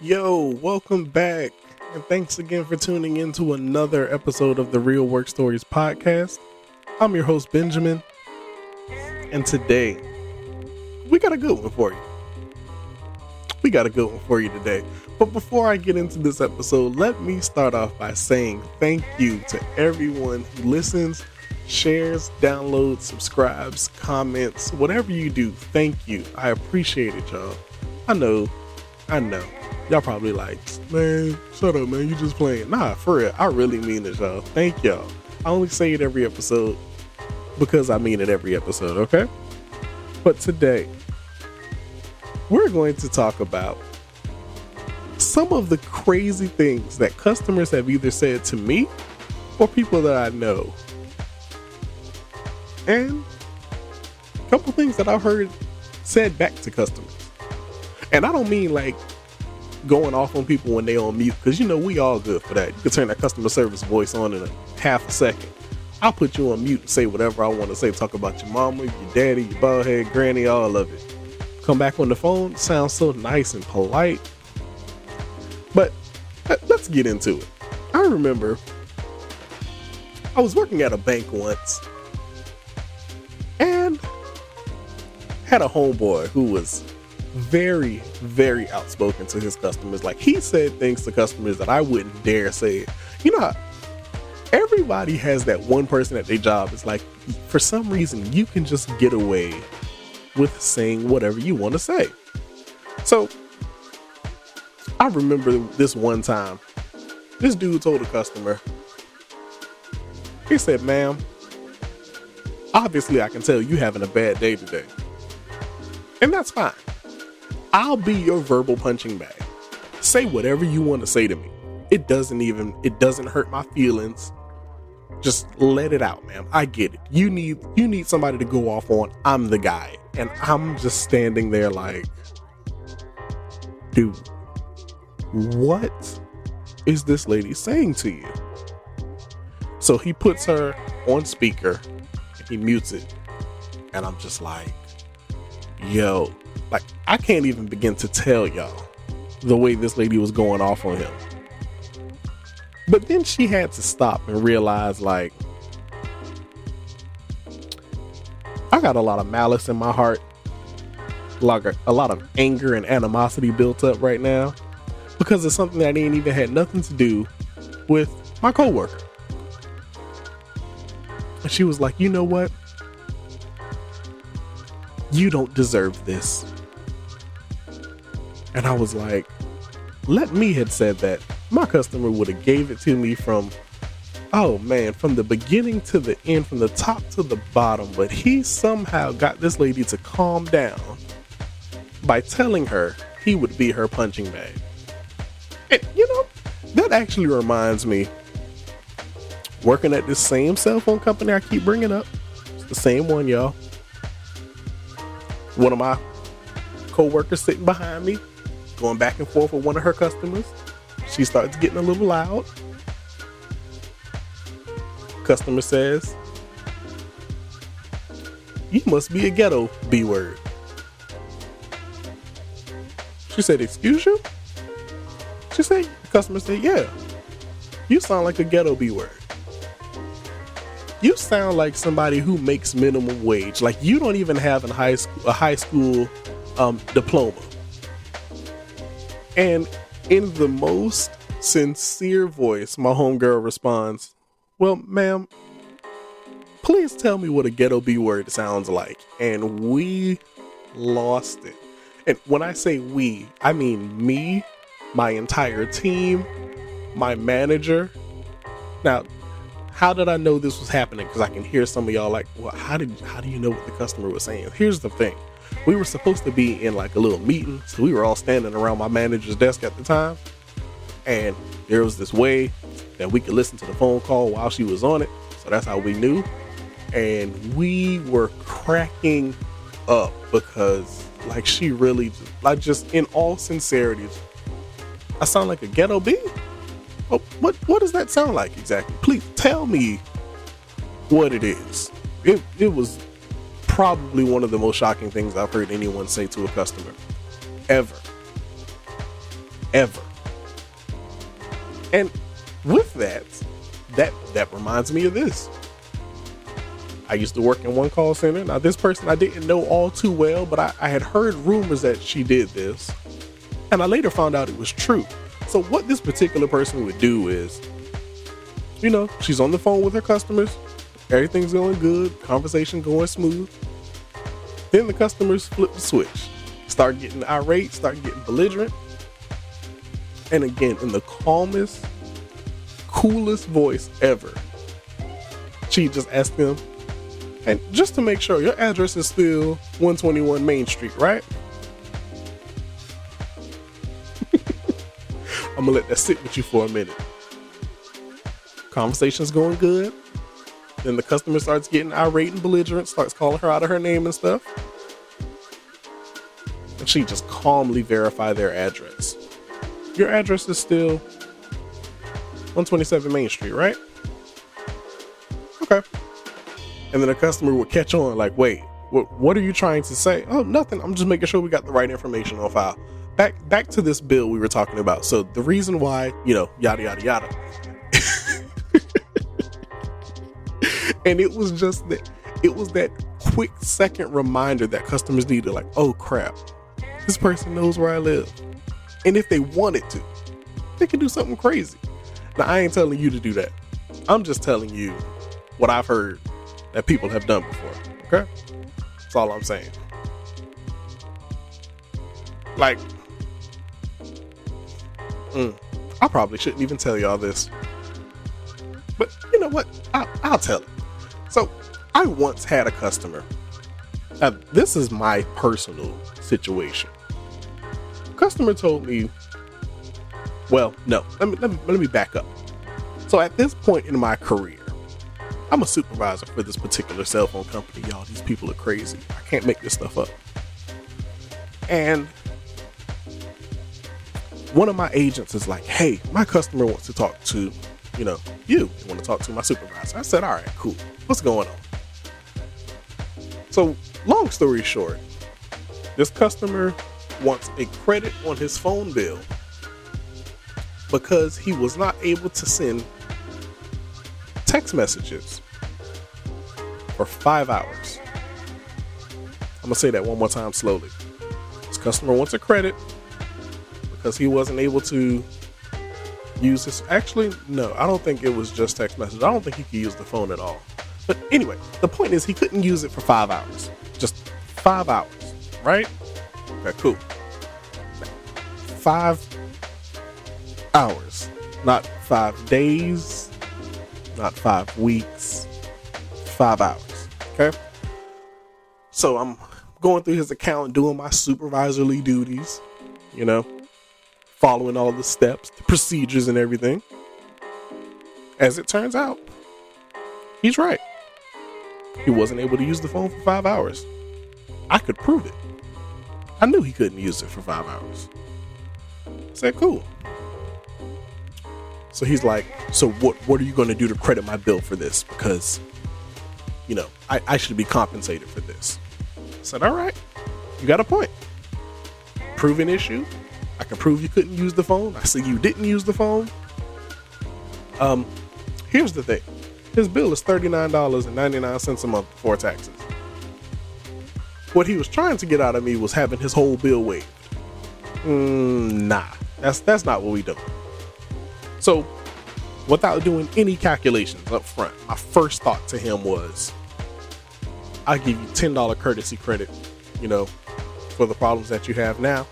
Yo, welcome back. And thanks again for tuning in to another episode of the Real Work Stories podcast. I'm your host, Benjamin. And today, we got a good one for you. We got a good one for you today. But before I get into this episode, let me start off by saying thank you to everyone who listens, shares, downloads, subscribes, comments, whatever you do. Thank you. I appreciate it, y'all. I know, I know. Y'all probably like, man, shut up, man. You just playing. Nah, for real. I really mean it, y'all. Thank y'all. I only say it every episode because I mean it every episode, okay? But today, we're going to talk about some of the crazy things that customers have either said to me or people that I know. And a couple things that I've heard said back to customers. And I don't mean like going off on people when they on mute because you know we all good for that. You can turn that customer service voice on in a half a second. I'll put you on mute and say whatever I want to say. Talk about your mama, your daddy, your bald head granny, all of it. Come back on the phone, sounds so nice and polite. But let's get into it. I remember I was working at a bank once and had a homeboy who was very, very outspoken to his customers. Like he said things to customers that I wouldn't dare say. You know, everybody has that one person at their job. It's like for some reason you can just get away with saying whatever you want to say. So I remember this one time. This dude told a customer, he said, ma'am, obviously I can tell you having a bad day today. And that's fine. I'll be your verbal punching bag. Say whatever you want to say to me. It doesn't even it doesn't hurt my feelings. Just let it out, ma'am. I get it. You need you need somebody to go off on. I'm the guy. And I'm just standing there like dude, what is this lady saying to you? So he puts her on speaker he mutes it. And I'm just like, yo, like, I can't even begin to tell y'all the way this lady was going off on him. But then she had to stop and realize, like, I got a lot of malice in my heart, like a, a lot of anger and animosity built up right now because of something that ain't even had nothing to do with my coworker. And she was like, you know what? You don't deserve this. And I was like, let me had said that. My customer would have gave it to me from oh man, from the beginning to the end, from the top to the bottom, but he somehow got this lady to calm down by telling her he would be her punching bag. And you know, that actually reminds me working at this same cell phone company I keep bringing up. It's the same one, y'all. One of my co-workers sitting behind me going back and forth with one of her customers. She starts getting a little loud. Customer says, You must be a ghetto B word. She said, Excuse you? She said, customer said, Yeah. You sound like a ghetto B word. You sound like somebody who makes minimum wage. Like you don't even have a high school, a high school um, diploma. And in the most sincere voice, my homegirl responds, Well, ma'am, please tell me what a ghetto B word sounds like. And we lost it. And when I say we, I mean me, my entire team, my manager. Now, how did I know this was happening? Because I can hear some of y'all like, well, how did how do you know what the customer was saying? Here's the thing. We were supposed to be in like a little meeting, so we were all standing around my manager's desk at the time, and there was this way that we could listen to the phone call while she was on it. So that's how we knew. And we were cracking up because like she really like just in all sincerity I sound like a ghetto bee? Oh, what what does that sound like exactly? Please tell me what it is. It it was probably one of the most shocking things I've heard anyone say to a customer ever. Ever. And with that, that that reminds me of this. I used to work in one call center. Now, this person I didn't know all too well, but I, I had heard rumors that she did this. And I later found out it was true. So, what this particular person would do is, you know, she's on the phone with her customers, everything's going good, conversation going smooth. Then the customers flip the switch, start getting irate, start getting belligerent. And again, in the calmest, coolest voice ever, she just asked them, and just to make sure, your address is still 121 Main Street, right? I'm gonna let that sit with you for a minute. Conversation's going good. Then the customer starts getting irate and belligerent, starts calling her out of her name and stuff. And she just calmly verify their address. Your address is still 127 Main Street, right? Okay. And then the customer would catch on, like, wait, what, what are you trying to say? Oh, nothing. I'm just making sure we got the right information on file. Back back to this bill we were talking about. So the reason why, you know, yada yada yada. And it was just that it was that quick second reminder that customers needed, like, oh crap, this person knows where I live. And if they wanted to, they could do something crazy. Now I ain't telling you to do that. I'm just telling you what I've heard that people have done before. Okay? That's all I'm saying. Like, mm, I probably shouldn't even tell y'all this. But you know what? I, I'll tell it. I once had a customer. Now, this is my personal situation. Customer told me, well, no, let me, let me, let me back up. So, at this point in my career, I'm a supervisor for this particular cell phone company, y'all. These people are crazy. I can't make this stuff up. And one of my agents is like, hey, my customer wants to talk to, you know, you. They want to talk to my supervisor. I said, all right, cool. What's going on? So, long story short, this customer wants a credit on his phone bill because he was not able to send text messages for five hours. I'm gonna say that one more time slowly. This customer wants a credit because he wasn't able to use this. Actually, no, I don't think it was just text message. I don't think he could use the phone at all. But anyway, the point is he couldn't use it for five hours. Just five hours, right? Okay, cool. Five hours, not five days, not five weeks, five hours. Okay. So I'm going through his account, doing my supervisory duties, you know, following all the steps, the procedures, and everything. As it turns out, he's right. He wasn't able to use the phone for five hours. I could prove it. I knew he couldn't use it for five hours. I said, cool. So he's like, so what what are you gonna do to credit my bill for this? Because, you know, I, I should be compensated for this. I said, all right, you got a point. Proven issue. I can prove you couldn't use the phone. I see you didn't use the phone. Um, here's the thing. His bill is $39.99 a month before taxes. What he was trying to get out of me was having his whole bill waived. Mm, nah, that's that's not what we do. So, without doing any calculations up front, my first thought to him was, "I give you ten dollar courtesy credit, you know, for the problems that you have now.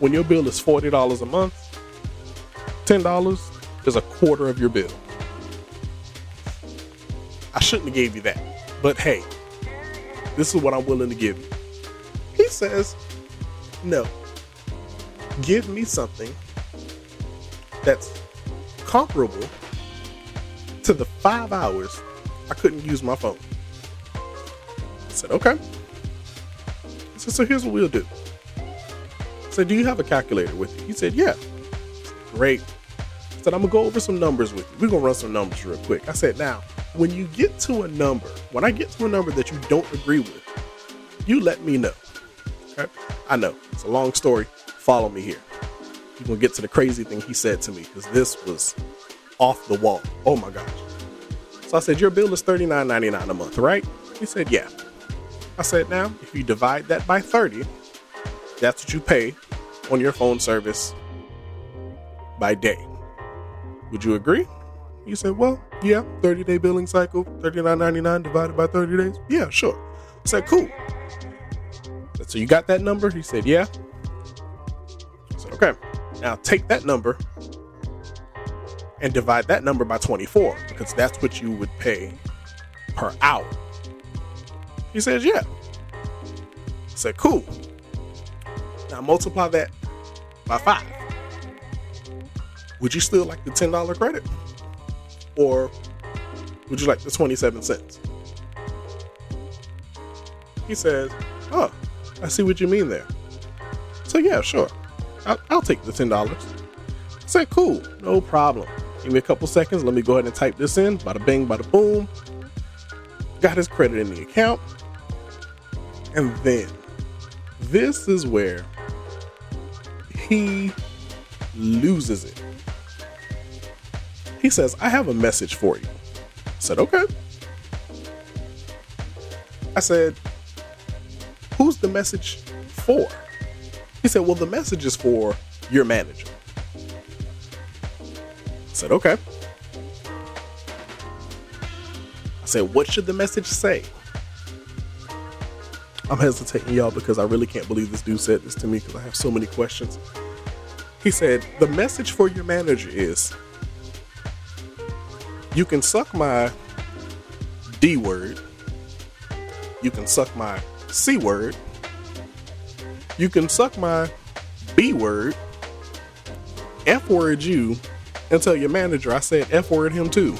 When your bill is forty dollars a month, ten dollars is a quarter of your bill. Shouldn't have gave you that, but hey, this is what I'm willing to give you. He says, no. Give me something that's comparable to the five hours I couldn't use my phone. I said, okay. I said, so here's what we'll do. I said, do you have a calculator with you? He said, yeah. Said, Great. I said, I'm gonna go over some numbers with you. We're gonna run some numbers real quick. I said, now, when you get to a number, when I get to a number that you don't agree with, you let me know. Okay? I know it's a long story. Follow me here. You're gonna get to the crazy thing he said to me because this was off the wall. Oh my gosh. So I said, Your bill is $39.99 a month, right? He said, Yeah. I said, Now, if you divide that by 30, that's what you pay on your phone service by day. Would you agree? He said, Well, yeah, 30 day billing cycle, $39.99 divided by 30 days. Yeah, sure. I said, Cool. So you got that number? He said, Yeah. I said, Okay. Now take that number and divide that number by 24 because that's what you would pay per hour. He says, Yeah. I said, Cool. Now multiply that by five. Would you still like the $10 credit? Or would you like the 27 cents? He says, Oh, I see what you mean there. So, yeah, sure. I'll, I'll take the $10. I said, Cool, no problem. Give me a couple seconds. Let me go ahead and type this in. Bada bing, bada boom. Got his credit in the account. And then this is where he loses it. He says, I have a message for you. I said, Okay. I said, Who's the message for? He said, Well, the message is for your manager. I said, Okay. I said, What should the message say? I'm hesitating, y'all, because I really can't believe this dude said this to me because I have so many questions. He said, The message for your manager is you can suck my D word, you can suck my C word, you can suck my B word, F word you, and tell your manager I said F word him too.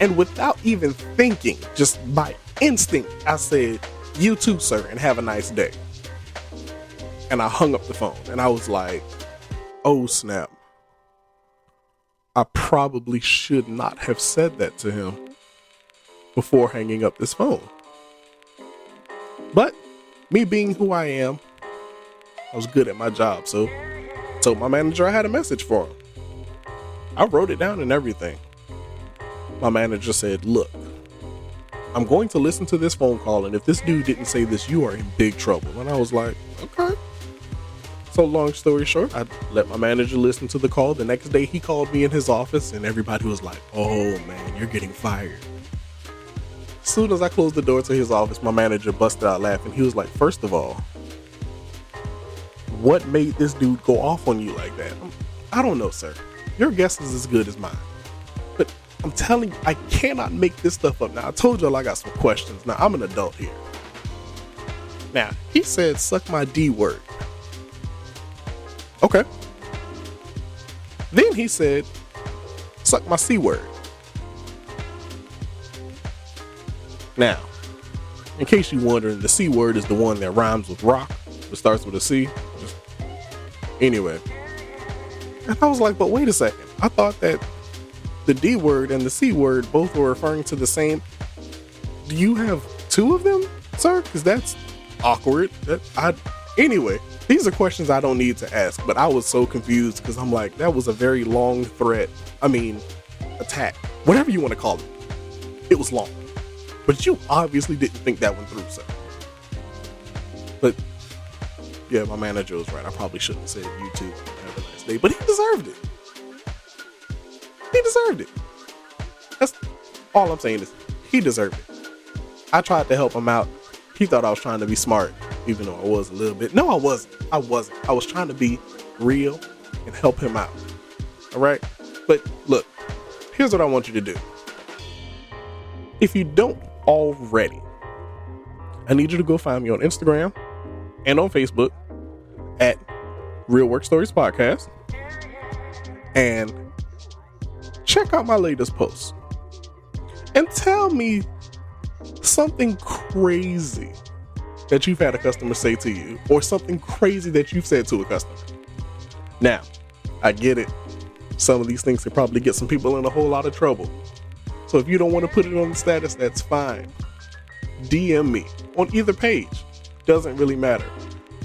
And without even thinking, just by instinct, I said, You too, sir, and have a nice day. And I hung up the phone and I was like, Oh snap. I probably should not have said that to him before hanging up this phone. But me being who I am, I was good at my job, so told my manager I had a message for him. I wrote it down and everything. My manager said, Look, I'm going to listen to this phone call, and if this dude didn't say this, you are in big trouble. And I was like, Okay. So, long story short, I let my manager listen to the call. The next day, he called me in his office, and everybody was like, Oh man, you're getting fired. As soon as I closed the door to his office, my manager busted out laughing. He was like, First of all, what made this dude go off on you like that? I don't know, sir. Your guess is as good as mine. But I'm telling you, I cannot make this stuff up. Now, I told y'all I got some questions. Now, I'm an adult here. Now, he said, Suck my D word. Then he said, Suck my C word. Now, in case you're wondering, the C word is the one that rhymes with rock. It starts with a C. Anyway. And I was like, but wait a second. I thought that the D word and the C word both were referring to the same. Do you have two of them, sir? Because that's awkward. That I anyway. These are questions I don't need to ask, but I was so confused because I'm like, that was a very long threat. I mean, attack, whatever you want to call it. It was long. But you obviously didn't think that one through, sir. But yeah, my manager was right. I probably shouldn't have said you too. Have a nice day. But he deserved it. He deserved it. That's all I'm saying is he deserved it. I tried to help him out. He thought I was trying to be smart, even though I was a little bit. No, I wasn't. I wasn't. I was trying to be real and help him out. All right? But look, here's what I want you to do. If you don't already, I need you to go find me on Instagram and on Facebook at Real Work Stories Podcast and check out my latest post and tell me something crazy that you've had a customer say to you or something crazy that you've said to a customer. Now, I get it. Some of these things can probably get some people in a whole lot of trouble. So if you don't want to put it on the status, that's fine. DM me on either page. Doesn't really matter.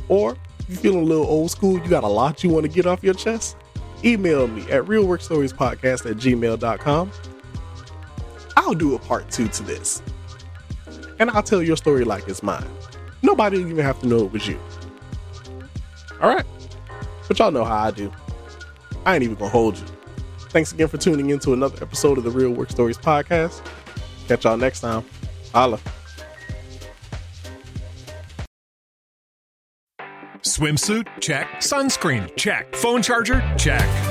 Or if you're feeling a little old school, you got a lot you want to get off your chest, email me at realworkstoriespodcast at gmail.com. I'll do a part two to this. And I'll tell your story like it's mine. Nobody even have to know it was you. Alright? But y'all know how I do. I ain't even gonna hold you. Thanks again for tuning in to another episode of the Real Work Stories podcast. Catch y'all next time. Holla. Swimsuit? Check. Sunscreen? Check. Phone charger? Check.